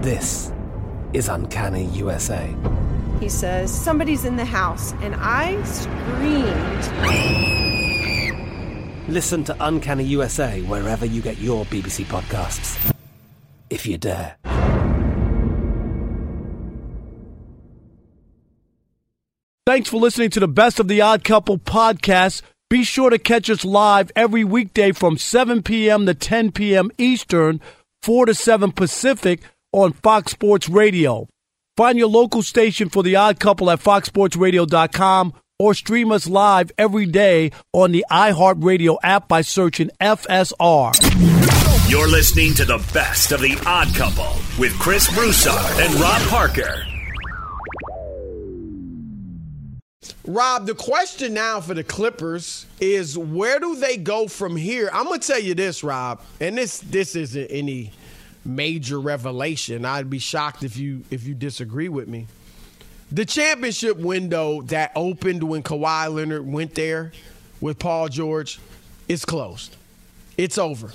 This is Uncanny USA. He says, Somebody's in the house, and I screamed. Listen to Uncanny USA wherever you get your BBC podcasts, if you dare. Thanks for listening to the Best of the Odd Couple podcast. Be sure to catch us live every weekday from 7 p.m. to 10 p.m. Eastern, 4 to 7 Pacific on Fox Sports Radio. Find your local station for The Odd Couple at foxsportsradio.com or stream us live every day on the iHeartRadio app by searching FSR. You're listening to the best of The Odd Couple with Chris Broussard and Rob Parker. Rob, the question now for the Clippers is where do they go from here? I'm gonna tell you this, Rob, and this this isn't any major revelation. I'd be shocked if you if you disagree with me. The championship window that opened when Kawhi Leonard went there with Paul George is closed. It's over.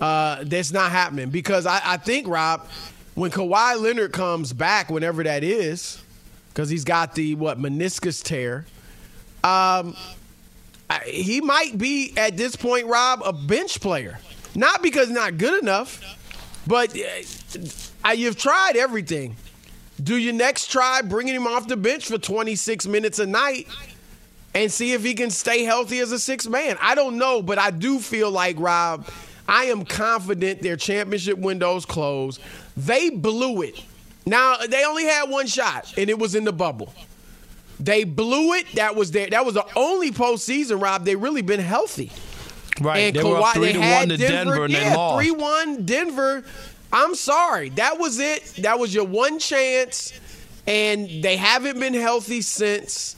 Uh, that's not happening because I, I think Rob, when Kawhi Leonard comes back, whenever that is, because he's got the what meniscus tear. Um, he might be at this point, Rob, a bench player. Not because not good enough, but uh, you've tried everything. Do you next try bringing him off the bench for 26 minutes a night and see if he can stay healthy as a six man? I don't know, but I do feel like Rob. I am confident their championship window's closed. They blew it. Now they only had one shot, and it was in the bubble. They blew it. That was their. That was the only postseason, Rob. They really been healthy. Right. And they were up three they to one to Denver, and yeah, they lost. three one Denver. I'm sorry, that was it. That was your one chance, and they haven't been healthy since.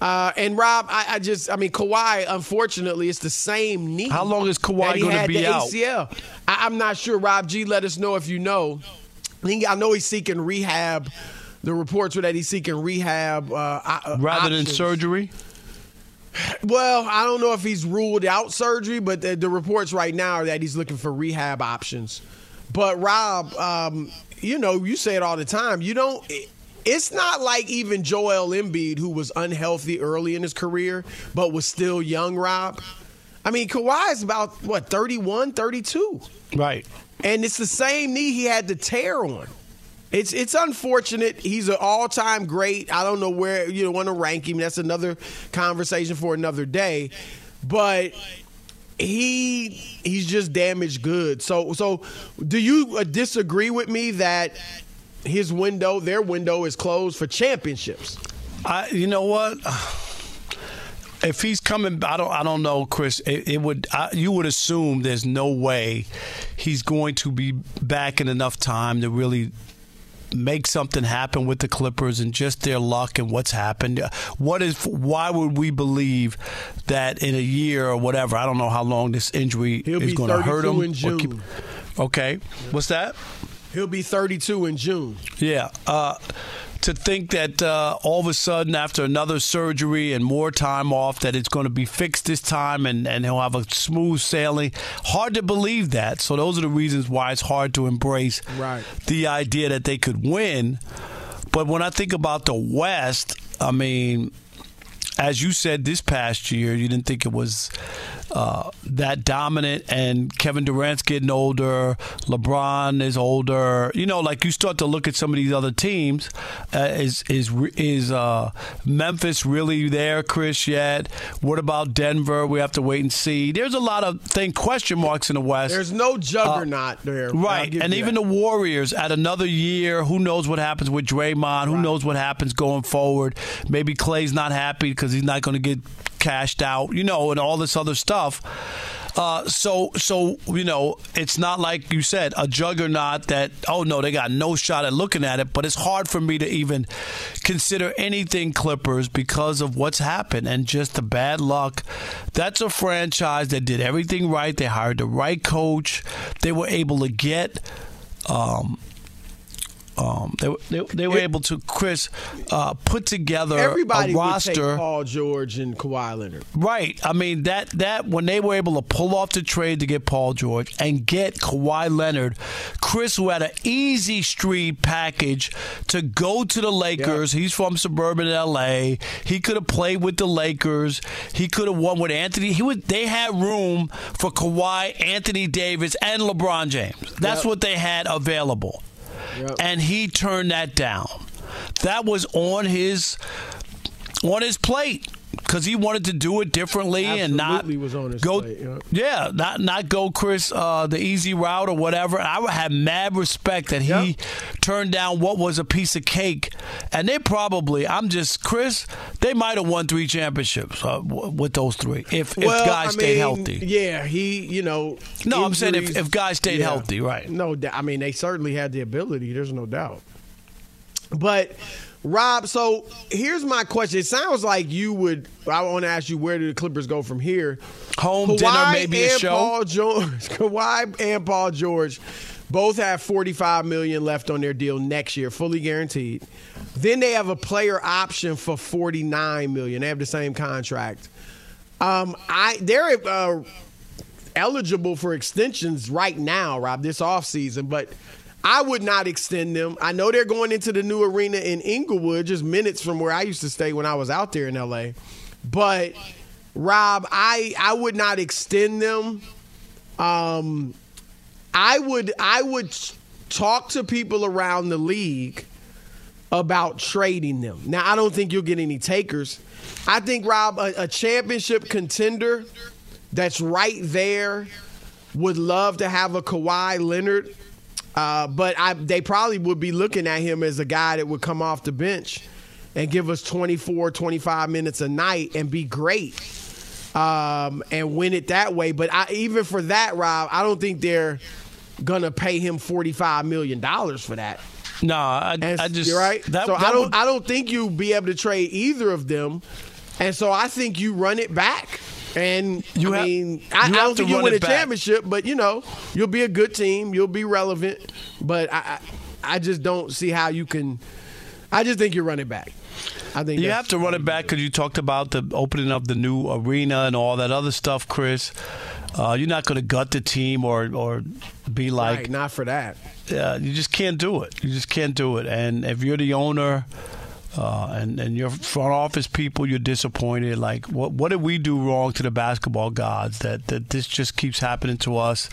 Uh, and Rob, I, I just, I mean, Kawhi, unfortunately, it's the same knee. How long is Kawhi gonna be the out? ACL. I, I'm not sure. Rob G, let us know if you know. I think I know he's seeking rehab. The reports were that he's seeking rehab uh, uh, Rather than surgery? Well, I don't know if he's ruled out surgery, but the, the reports right now are that he's looking for rehab options. But Rob, um, you know, you say it all the time. You don't. It, it's not like even Joel Embiid, who was unhealthy early in his career, but was still young, Rob. I mean, Kawhi is about, what, 31, 32? Right. And it's the same knee he had to tear on. It's it's unfortunate. He's an all time great. I don't know where you want to rank him. That's another conversation for another day. But he he's just damaged goods. So so do you uh, disagree with me that his window, their window, is closed for championships? I, you know what? If he's coming, I don't. I don't know, Chris. It, it would. I, you would assume there's no way he's going to be back in enough time to really make something happen with the Clippers and just their luck and what's happened. What is? Why would we believe that in a year or whatever? I don't know how long this injury He'll is going to hurt him. in June. keep- okay, what's that? He'll be 32 in June. Yeah. Uh, to think that uh, all of a sudden, after another surgery and more time off, that it's going to be fixed this time and, and he'll have a smooth sailing. Hard to believe that. So, those are the reasons why it's hard to embrace Right. the idea that they could win. But when I think about the West, I mean, as you said this past year, you didn't think it was uh, that dominant. And Kevin Durant's getting older. LeBron is older. You know, like you start to look at some of these other teams. Uh, is is is uh, Memphis really there, Chris? Yet? What about Denver? We have to wait and see. There's a lot of thing question marks in the West. There's no juggernaut there. Right, and even that. the Warriors at another year, who knows what happens with Draymond? Who knows what happens going forward? Maybe Clay's not happy because he's not going to get cashed out, you know, and all this other stuff. Uh, so, so you know, it's not like you said a juggernaut that oh no, they got no shot at looking at it. But it's hard for me to even consider anything Clippers because of what's happened and just the bad luck. That's a franchise that did everything right. They hired the right coach. They were able to get. Um, um, they, they, they were able to, Chris, uh, put together Everybody a would roster. take Paul George and Kawhi Leonard. Right. I mean that that when they were able to pull off the trade to get Paul George and get Kawhi Leonard, Chris who had an easy street package to go to the Lakers. He's from suburban LA. He could have played with the Lakers. He could have won with Anthony. He would they had room for Kawhi, Anthony Davis, and LeBron James. That's Yep. what they had available. Yep. And he turned that down. That was on his on his plate because he wanted to do it differently and not was on his go. plate, yeah. Yeah, not not go Chris uh, the easy route or whatever. I would have mad respect that he Yep. turned down what was a piece of cake, and they probably. I'm just Chris. They might have won three championships uh, with those three if, if guys I stayed mean, healthy. Yeah, he, you know. No, I'm saying if- if guys stayed healthy, right. No. I mean, they certainly had the ability. There's no doubt. But Rob, so here's my question. It sounds like you would. I want to ask you where do the Clippers go from here? Home dinner, maybe a show. Paul George, Kawhi and Paul George both have 45 million left on their deal next year, fully guaranteed. Then they have a player option for 49 million. They have the same contract. Um, I they're uh, eligible for extensions right now, Rob, this offseason, but I would not extend them. I know they're going into the new arena in Inglewood, just minutes from where I used to stay when I was out there in LA. But Rob, I I would not extend them. Um, I would I would talk to people around the league about trading them. Now I don't think you'll get any takers. I think Rob, a, a championship contender that's right there would love to have a Kawhi Leonard. Uh, but I, they probably would be looking at him as a guy that would come off the bench and give us 24, 25 minutes a night and be great um, and win it that way. But I, even for that, Rob, I don't think they're going to pay him $45 million for that. No, I, And I just you're right. That, so that I don't. would- I don't think you be able to trade either of them, and so I think you run it back. And You I have- mean, you I, I don't think you win a back. championship, but you know, you'll be a good team. You'll be relevant. But I, I, I just don't see how you can. I just think you run it back. I think You have to run it back because you talked about the opening of the new arena and all that other stuff, Chris. Uh, you're not going to gut the team or or be like right, not for that. uh, you just can't do it. You just can't do it. And if you're the owner uh, and and your front office people, you're disappointed. Like, what what did we do wrong to the basketball gods that that this just keeps happening to us?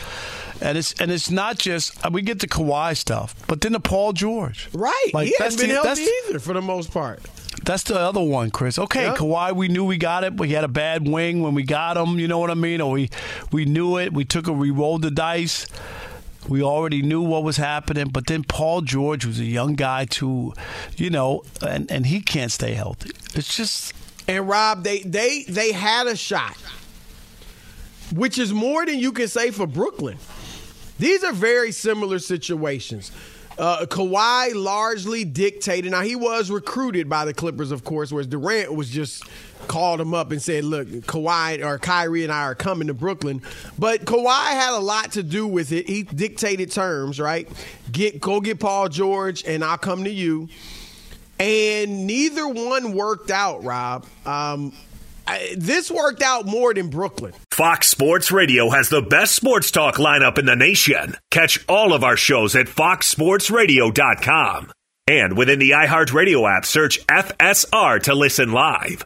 And it's and it's not just uh, we get the Kawhi stuff, but then the Paul George, Right, Like, he that's hasn't been the- healthy either for the most part. that's the other one, Chris. Okay, Yeah. Kawhi, we knew we got it, but he had a bad wing when we got him. You know what I mean? Or we we knew it. We took a we rolled the dice. We already knew what was happening. But then Paul George was a young guy too, you know, and and he can't stay healthy. It's just And Rob, they they they had a shot, which is more than you can say for Brooklyn. These are very similar situations. Uh, Kawhi largely dictated. Now he was recruited by the Clippers, of course, whereas Durant was just called him up and said, "Look, Kawhi or Kyrie and I are coming to Brooklyn." But Kawhi had a lot to do with it. He dictated terms, right? Get go get Paul George, and I'll come to you. And neither one worked out, Rob. Um, I, this worked out more than Brooklyn. Fox Sports Radio has the best sports talk lineup in the nation. Catch all of our shows at foxsportsradio.com. And within the iHeartRadio app, search FSR to listen live.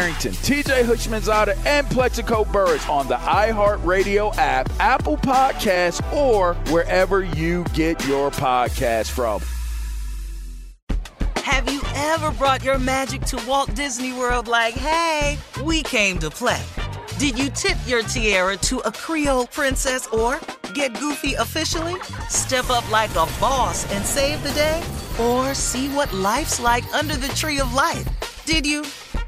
TJ Houshmandzadeh, and Plaxico Burress on the iHeartRadio app, Apple Podcasts, or wherever you get your podcast from. Have you ever brought your magic to Walt Disney World like, hey, we came to play? Did you tip your tiara to a Creole princess or get goofy officially? Step up like a boss and save the day? Or see what life's like under the tree of life? Did you?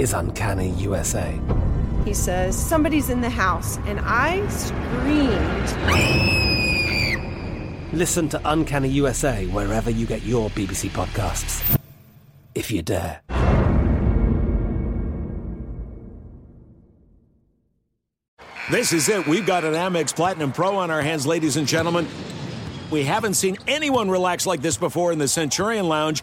is Uncanny USA. He says, Somebody's in the house, and I screamed. Listen to Uncanny USA wherever you get your BBC podcasts, if you dare. This is it. We've got an Amex Platinum Pro on our hands, ladies and gentlemen. We haven't seen anyone relax like this before in the Centurion Lounge.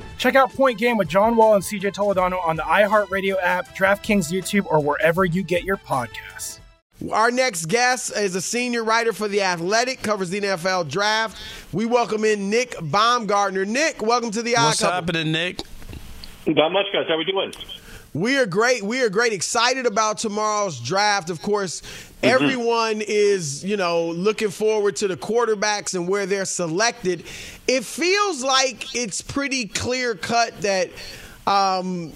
Check out Point Game with John Wall and CJ Toledano on the iHeartRadio app, DraftKings YouTube, or wherever you get your podcasts. Our next guest is a senior writer for The Athletic, covers the NFL draft. We welcome in Nick Baumgardner. Nick, welcome to the What's Odd Couple. happening, Nick? Not much, guys. How we doing? We are great. We are great. Excited about tomorrow's draft. Of course, Mm-hmm. everyone is, you know, looking forward to the quarterbacks and where they're selected. It feels like it's pretty clear cut that um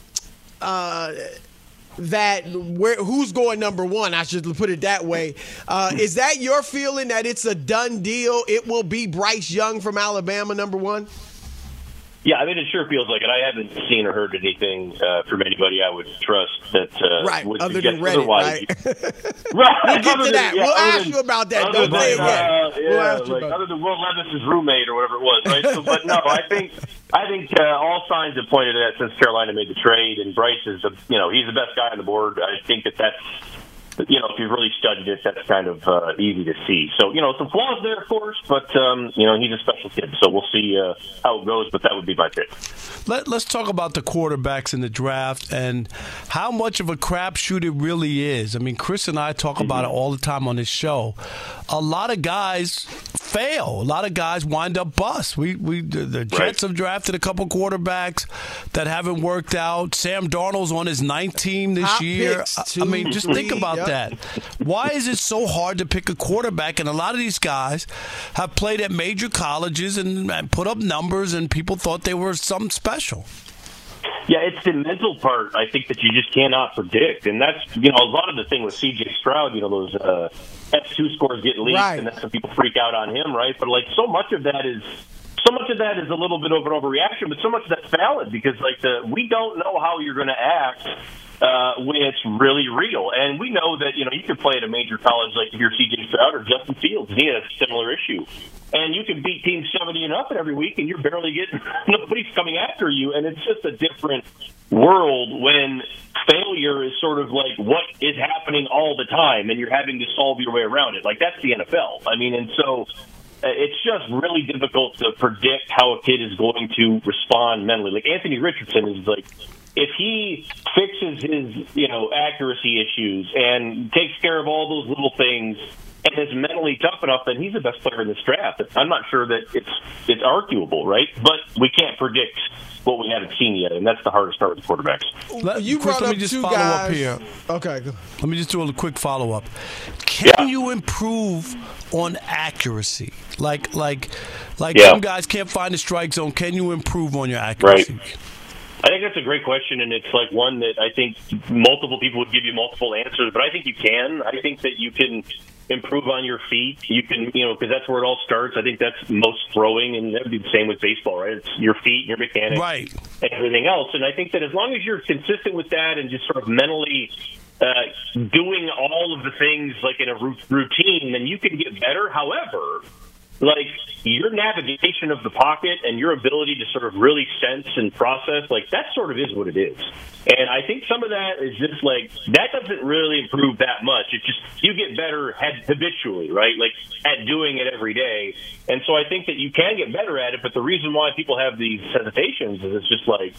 uh that where who's going number one? I should put it that way. Uh, is that your feeling that it's a done deal? It will be Bryce Young from Alabama, number one. Yeah, I mean, it sure feels like it. I haven't seen or heard anything uh, from anybody I would trust that uh, Right, would other than Reddit, otherwise. right? Right. We'll get to than- that. yeah, we'll ask than- you about that. Don't say it yet. uh, We'll yeah, you like about other than Will Levis's roommate or whatever it was, right? so, but no, I think I think uh, all signs have pointed to that since Carolina made the trade, and Bryce is, the, you know, he's the best guy on the board. I think that that's you know, if you've really studied it, that's kind of uh, easy to see. So, you know, some flaws there, of course, but um, you know, he's a special kid. So we'll see uh, how it goes. But that would be my pick. Let, us talk about the quarterbacks in the draft and how much of a crapshoot it really is. I mean, Chris and I talk about it all the time on this show. A lot of guys fail. A lot of guys wind up bust. We we the Jets right. have drafted a couple quarterbacks that haven't worked out. Sam Darnold's on his ninth team this Hot year. Picks, I mean, just think about yep. that. Why is it so hard to pick a quarterback? And a lot of these guys have played at major colleges and, and put up numbers, and people thought they were something special special. Yeah, it's the mental part. I think that you just cannot predict, and that's you know a lot of the thing with C.J. Stroud. You know those uh, S2 scores get leaked, Right. and that's when people freak out on him, right? But like so much of that is so much of that is a little bit of an overreaction, but so much of that's valid because like the we don't know how you're going to act uh, when it's really real. And we know that, you know, you could play at a major college like if you're CJ Stroud or Justin Fields, and he has a similar issue. And you can beat teams 70 and up every week, and you're barely getting, nobody's coming after you. And it's just a different world when failure is sort of like what is happening all the time, and you're having to solve your way around it. Like, that's the NFL. I mean, and so Uh, it's just really difficult to predict how a kid is going to respond mentally. Like Anthony Richardson is like if he fixes his you know accuracy issues and takes care of all those little things and is mentally tough enough, then he's the best player in this draft. I'm not sure that it's it's arguable, right? But we can't predict what we haven't seen yet, and that's the hardest part with quarterbacks. Let, You Chris, brought let me up just two follow guys. up here. Okay. Let me just do a quick follow up. Can you improve on accuracy? Like like like Yeah. some guys can't find the strike zone. Can you improve on your accuracy? Right. I think that's a great question, and it's like one that I think multiple people would give you multiple answers, but I think you can. I think that you can improve on your feet. You can, you know, because that's where it all starts. I think that's most throwing, and that would be the same with baseball, right? It's your feet, your mechanics, right, and everything else. And I think that as long as you're consistent with that and just sort of mentally uh, doing all of the things like in a ru- then you can get better. However, like your navigation of the pocket and your ability to sort of really sense and process, like that sort of is what it is. And I think some of that is just like that doesn't really improve that much. It just you get better habitually, right? Like at doing it every day. And so I think that you can get better at it. But the reason why people have these hesitations is it's just like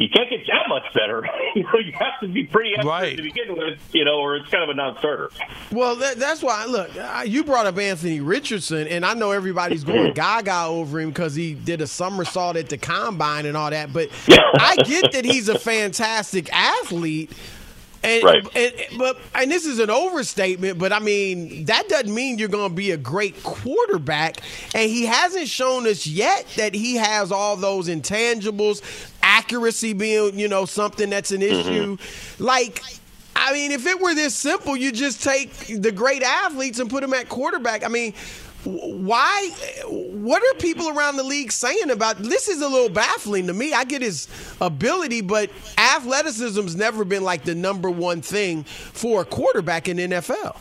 you can't get that much better. you know, you have to be pretty accurate to begin with, you know, or it's kind of a non-starter. Well, that, that's why. Look, you brought up Anthony Richardson, and I know everybody's going mm. gaga over him because he did a somersault at the combine and all that. But I get that he's a fantastic athlete. And, Right. and but and this is an overstatement, but I mean that doesn't mean you're going to be a great quarterback. And he hasn't shown us yet that he has all those intangibles, accuracy being you know something that's an mm-hmm. issue. Like I mean, if it were this simple, you just take the great athletes and put them at quarterback. I mean, why? What are people around the league saying about this? Is a little baffling to me. I get his ability, but athleticism's never been like the number one thing for a quarterback in NFL.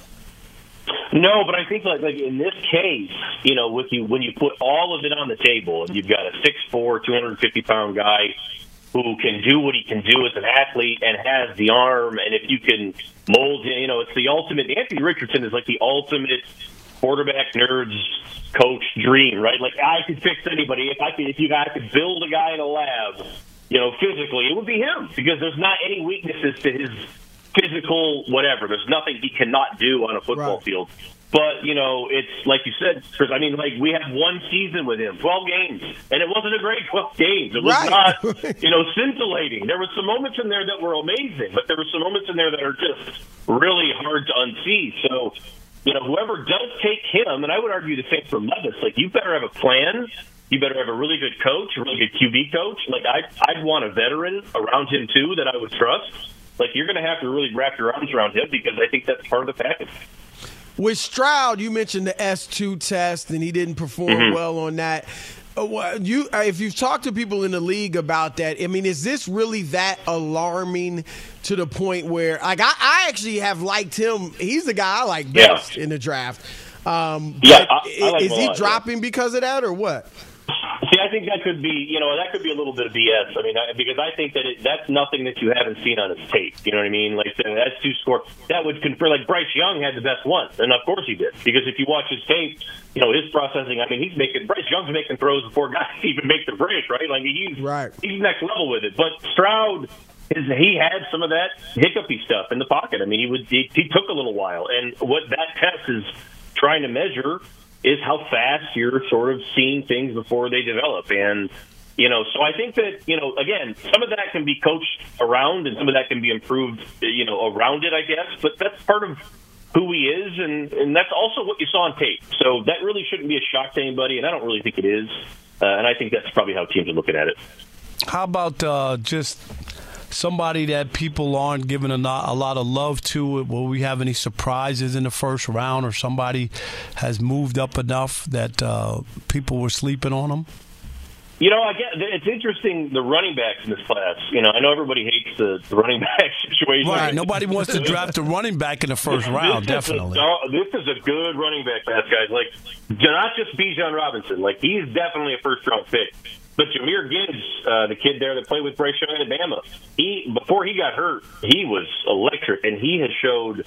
No, but I think like like in this case, you know, with you when you put all of it on the table, and you've got a six four, two hundred fifty pound guy who can do what he can do as an athlete and has the arm, and if you can mold him, you know, it's the ultimate. Anthony Richardson is like the ultimate quarterback nerds coach dream, right? Like I could fix anybody if I could. If you guys could build a guy in a lab, you know, physically, it would be him because there's not any weaknesses to his physical whatever. There's nothing he cannot do on a football field. But you know, it's like you said, Chris. I mean, like we had one season with him, twelve games, and it wasn't a great twelve games. It was Right. not, you know, scintillating. There were some moments in there that were amazing, but there were some moments in there that are just really hard to unsee. So, you know, whoever does take him, and I would argue the same for Levis. Like, you better have a plan. You better have a really good coach, a really good QB coach. Like, I, I'd want a veteran around him too that I would trust. Like, you're going to have to really wrap your arms around him because I think that's part of the package. With Stroud, you mentioned the S2 test, and he didn't perform Mhm. well on that. Uh, You, uh, if you've talked to people in the league about that, I mean, is this really that alarming to the point where, like, I, I actually have liked him. He's the guy I like Yeah. best in the draft. Um, Yeah, I- I like is he lot, yeah. dropping because of that, or what? See, I think that could be, you know, that could be a little bit of BS. I mean, I, because I think that it, that's nothing that you haven't seen on his tape. You know what I mean? Like that's two score that would confer. Like Bryce Young had the best one, and of course he did. Because if you watch his tape, you know his processing. I mean, he's making Bryce Young's making throws before guys even make the break, right? Like he's right. he's next level with it. But Stroud. Is, he had some of that hiccupy stuff in the pocket. I mean, he would he, he took a little while, and what that test is trying to measure is how fast you're sort of seeing things before they develop. And, you know, so I think that, you know, again, some of that can be coached around and some of that can be improved, you know, around it, I guess. But that's part of who he is, and, and that's also what you saw on tape. So that really shouldn't be a shock to anybody, and I don't really think it is. Uh, and I think that's probably how teams are looking at it. How about uh, just somebody that people aren't giving a lot, a lot of love to? Will we have any surprises in the first round, or somebody has moved up enough that uh, people were sleeping on them? You know, I get it's interesting the running backs in this class. You know, I know everybody hates the, the running back situation. Right. Nobody wants to draft a running back in the first round. This is Definitely. A, this is a good running back class, guys. Like not just Bijan Robinson. Like he's definitely a first round pick. But Jahmyr Gibbs, uh, the kid there that played with Bryce Young in Alabama, he before he got hurt, he was electric, and he has showed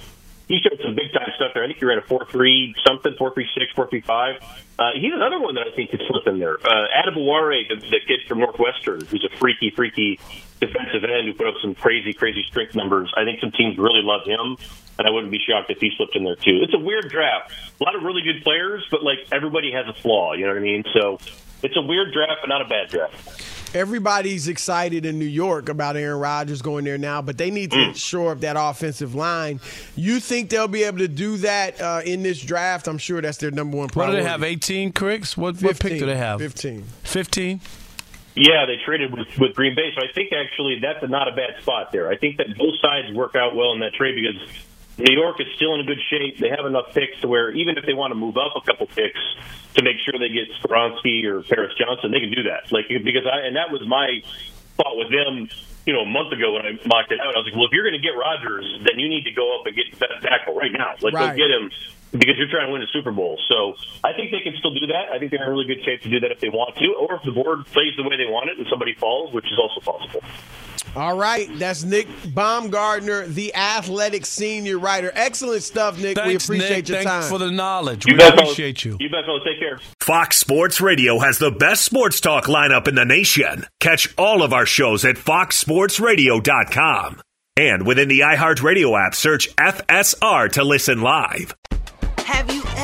he showed some big time stuff there. I think he ran a four three something, four three six, four three five. Uh, he's another one that I think could slip in there. Uh, Adebawore, the, the kid from Northwestern, who's a freaky, freaky defensive end who put up some crazy, crazy strength numbers. I think some teams really love him, and I wouldn't be shocked if he slipped in there too. It's a weird draft. A lot of really good players, but like everybody has a flaw. You know what I mean? So it's a weird draft, but not a bad draft. Everybody's excited in New York about Aaron Rodgers going there now, but they need to Mm. shore up that offensive line. You think they'll be able to do that uh, in this draft? I'm sure that's their number one What priority. do they have? 18 cricks? What, what pick do they have? 15. 15? Yeah, they traded with, with Green Bay, so I think actually that's a, not a bad spot there. I think that both sides work out well in that trade because New York is still in a good shape. They have enough picks to where even if they want to move up a couple picks to make sure they get Skoronski or Paris Johnson, they can do that. Like because I and that was my thought with them. You know, a month ago when I mocked it out, I was like, "Well, if you're going to get Rodgers, then you need to go up and get the best tackle right now. Like, Right. go get him because you're trying to win a Super Bowl." So I think they can still do that. I think they're in really good shape to do that if they want to, or if the board plays the way they want it and somebody falls, which is also possible. All right, that's Nick Baumgardner, the athletic senior writer. Excellent stuff, Nick. we appreciate Nick. your Thanks time. for the knowledge. You we bet, fellas. appreciate you. You bet, fellas. Take care. Fox Sports Radio has the best sports talk lineup in the nation. Catch all of our shows at foxsportsradio.com. And within the iHeartRadio app, search FSR to listen live.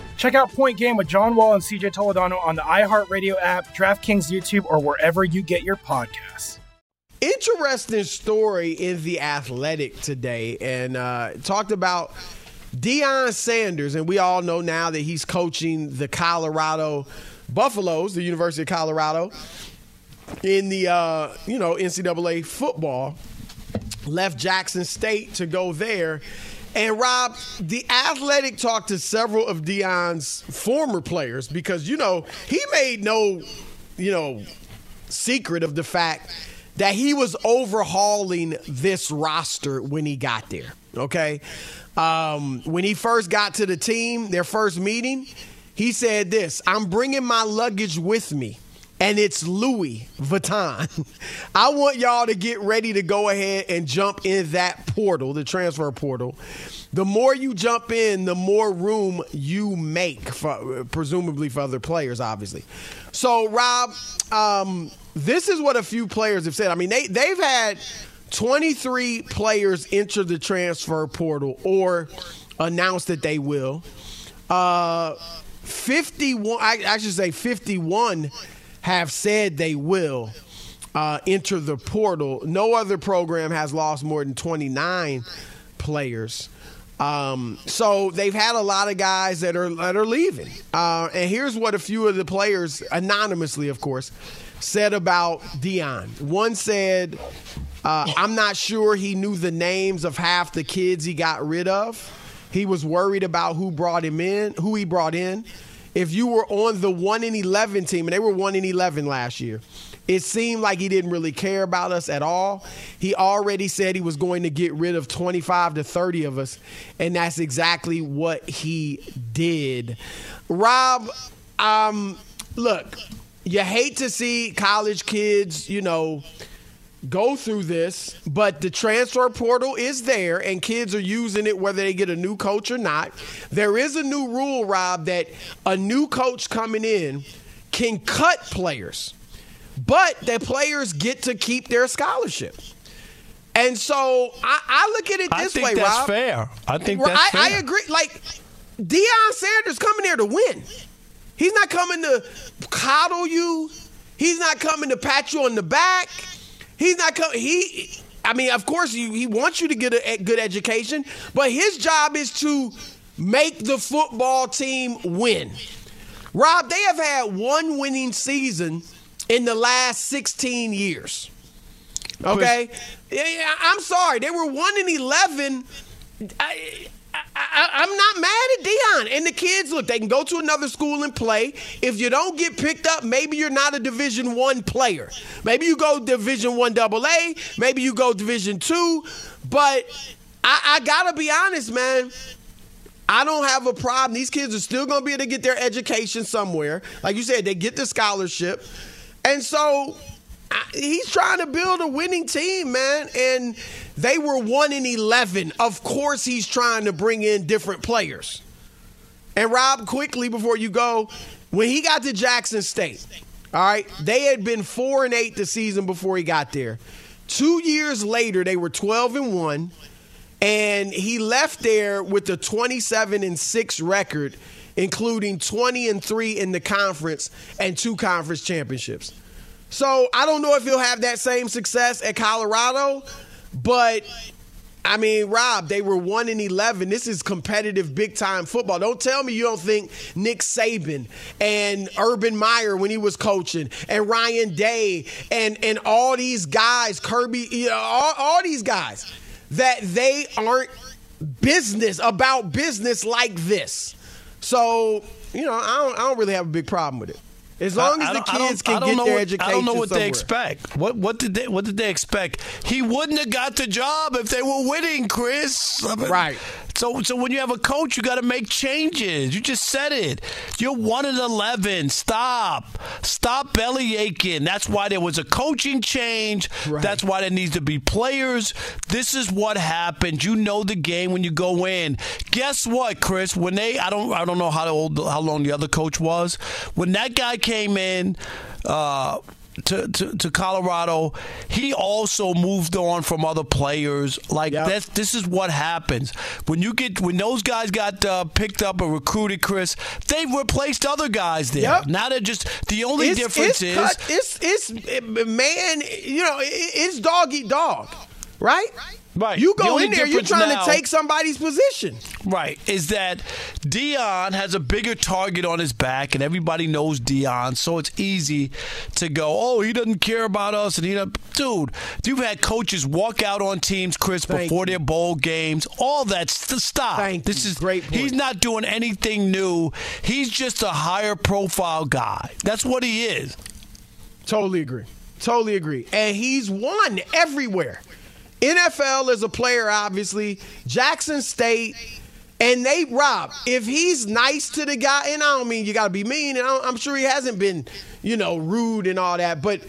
Check out Point Game with John Wall and CJ Toledano on the iHeartRadio app, DraftKings YouTube, or wherever you get your podcasts. Interesting story in the Athletic today, and uh, talked about Deion Sanders, and we all know now that he's coaching the Colorado Buffaloes, the University of Colorado, in the uh, you know NCAA football. Left Jackson State to go there. And Rob, the Athletic talked to several of Deion's former players because you know he made no, you know, secret of the fact that he was overhauling this roster when he got there. Okay. Um, when he first got to the team, their first meeting, he said this I'm bringing my luggage with me. And it's Louis Vuitton. I want y'all to get ready to go ahead and jump in that portal, the transfer portal. The more you jump in, the more room you make, for, presumably for other players, obviously. So, Rob, um, this is what a few players have said. I mean, they they've had 23 players enter the transfer portal or announce that they will. Uh, 51, I, I should say 51 have said they will uh, enter the portal. No other program has lost more than 29 players. Um, so they've had a lot of guys that are that are leaving. Uh, and here's what a few of the players, anonymously, of course, said about Deion. One said, uh, "I'm not sure he knew the names of half the kids he got rid of. He was worried about who brought him in, who he brought in. If you were on the one in eleven team, and they were one in eleven last year." It seemed like he didn't really care about us at all. He already said he was going to get rid of 25 to 30 of us, and that's exactly what he did. Rob, um, look, you hate to see college kids, you know, go through this, but the transfer portal is there and kids are using it whether they get a new coach or not. There is a new rule, Rob, that a new coach coming in can cut players but the players get to keep their scholarship. And so I, I look at it I this think way, that's Rob. fair. I think I, that's I fair. agree. Like Deion Sanders coming there to win. He's not coming to coddle you. He's not coming to pat you on the back. He's not coming. He, I mean, of course, he, he wants you to get a, a good education, but his job is to make the football team win. Rob, they have had one winning season in the last 16 years. Okay? I'm sorry. They were 1 in 11. I, I, am not mad at Deion. And the kids, look, they can go to another school and play. If you don't get picked up, maybe you're not a Division One player. Maybe you go Division One Double A. Maybe you go Division Two. But I, I gotta be honest, man. I don't have a problem. These kids are still to be able to get their education somewhere. Like you said, they get the scholarship. And so I, he's trying to build a winning team, man. And they were 1 in 11. Of course, he's trying to bring in different players. And Rob, quickly before you go, when he got to Jackson State, all right, they had been 4 and 8 the season before he got there. Two years later, they were 12 and 1 and he left there with a 27 and 6 record including 20 and 3 in the conference and two conference championships so i don't know if he'll have that same success at colorado but I mean, Rob, they were 1 in 11. This is competitive big time football. Don't tell me you don't think Nick Saban and Urban Meyer when he was coaching and Ryan Day and, and all these guys, Kirby, you know, all, all these guys, that they aren't business about business like this. So, you know, I don't, I don't really have a big problem with it. As long as I- I the don't- I kids don't- I can don't get know their what- education I don't know what somewhere. they expect. What what did they what did they expect? He wouldn't have got the job if they were winning, Chris. I mean, Right. So, so when you have a coach, you got to make changes. You just said it. You're one and eleven. Stop. Stop belly aching. That's why there was a coaching change. Right. That's why there needs to be players. This is what happened. You know the game when you go in. Guess what, Chris? When they, I don't, I don't know how old, how long the other coach was. When that guy came in. Uh, to, to, to, Colorado. He also moved on from other players. Like yep. this, this is what happens when you get when those guys got uh, picked up or recruited. Chris, they've replaced other guys there. Yep. Now they're just the only it's, difference it's is cut, it's it's man. You know, it's dog eat dog, right? Right. You go the in there, you're trying now, to take somebody's position. Right. Is that Deion has a bigger target on his back, and everybody knows Deion, so it's easy to go, oh, he doesn't care about us. And he doesn't. Dude, you've had coaches walk out on teams, Chris, Thank before you. their bowl games. All that stop. Thank this you. is great. Point. He's not doing anything new. He's just a higher profile guy. That's what he is. Totally agree. Totally agree. And he's won everywhere. NFL as a player, obviously, Jackson State, and Nate Rob. If he's nice to the guy, and I don't mean you got to be mean, and I'm sure he hasn't been, you know, rude and all that, but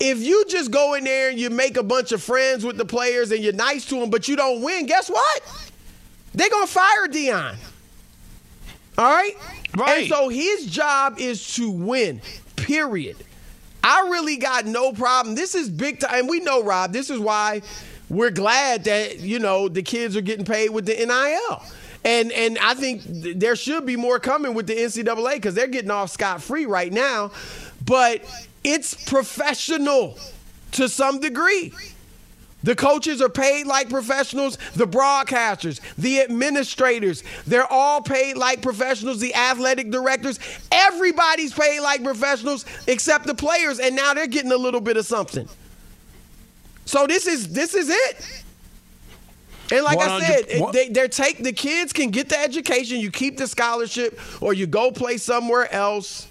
if you just go in there and you make a bunch of friends with the players and you're nice to them, but you don't win, guess what? They're going to fire Deion. All right? Right. And so his job is to win, period. I really got no problem. This is big time. And we know, Rob, this is why we're glad that you know the kids are getting paid with the NIL. And and I think th- there should be more coming with the NCAA because they're getting off scot free right now. But it's professional to some degree. The coaches are paid like professionals, the broadcasters, the administrators, they're all paid like professionals, the athletic directors, everybody's paid like professionals except the players, and now they're getting a little bit of something. So this is this is it. And like I said, they, they're take the kids can get the education, you keep the scholarship, or you go play somewhere else.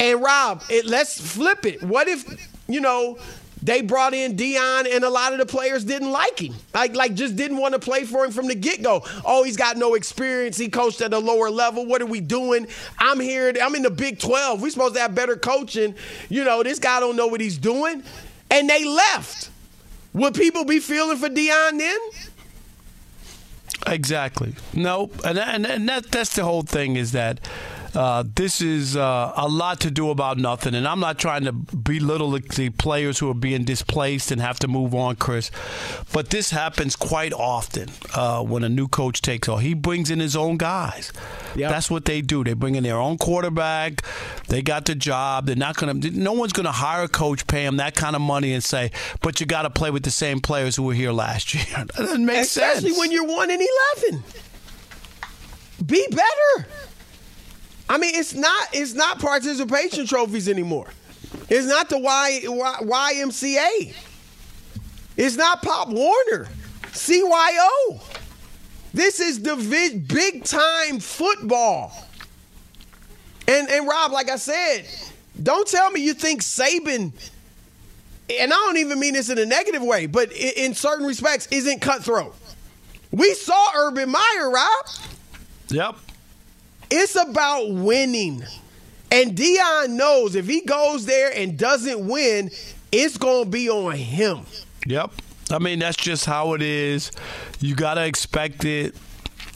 And Rob, it, let's flip it. What if you know they brought in Deion, and a lot of the players didn't like him, like like just didn't want to play for him from the get go. Oh, he's got no experience. He coached at a lower level. What are we doing? I'm here. I'm in the Big Twelve. We're supposed to have better coaching. You know, this guy don't know what he's doing, and they left. Would people be feeling for Deion then? Exactly. Nope. And, and, and that, that's the whole thing is that uh, this is uh, a lot to do about nothing. And I'm not trying to belittle the players who are being displaced and have to move on, Chris. But this happens quite often uh, when a new coach takes over. He brings in his own guys. Yep. That's what they do. They bring in their own quarterback. They got the job. They're not going to. No one's going to hire a coach, pay him that kind of money, and say, "But you got to play with the same players who were here last year." That doesn't make Especially sense. Especially when you're one and eleven. Be better. I mean, it's not it's not participation trophies anymore. It's not the y, y, YMCA. It's not Pop Warner. CYO. This is the big time football. And and Rob, like I said, don't tell me you think Saban, and I don't even mean this in a negative way, but in, in certain respects, isn't cutthroat. We saw Urban Meyer, Rob. Yep. It's about winning. And Deion knows if he goes there and doesn't win, it's going to be on him. Yep. I mean, that's just how it is. You got to expect it.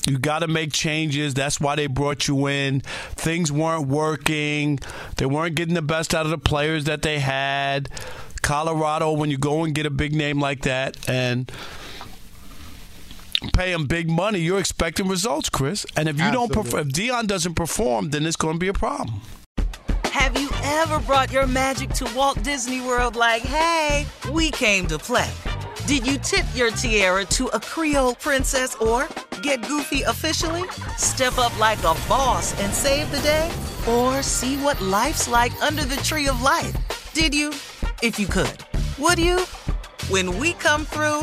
You got to make changes. That's why they brought you in. Things weren't working. They weren't getting the best out of the players that they had. Colorado, when you go and get a big name like that, and pay him big money, you're expecting results, Chris. And if you Absolutely. don't perform, if Deion doesn't perform, then it's going to be a problem. Have you ever brought your magic to Walt Disney World like, hey, we came to play? Did you tip your tiara to a Creole princess or get goofy officially? Step up like a boss and save the day? Or see what life's like under the tree of life? Did you? If you could. Would you? When we come through,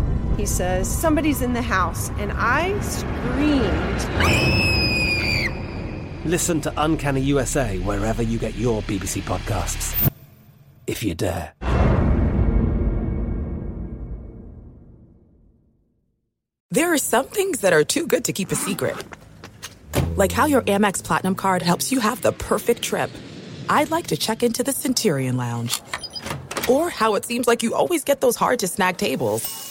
He says, Somebody's in the house, and I screamed. Listen to Uncanny USA wherever you get your BBC podcasts, if you dare. There are some things that are too good to keep a secret. Like how your Amex Platinum card helps you have the perfect trip. I'd like to check into the Centurion Lounge. Or how it seems like you always get those hard to snag tables.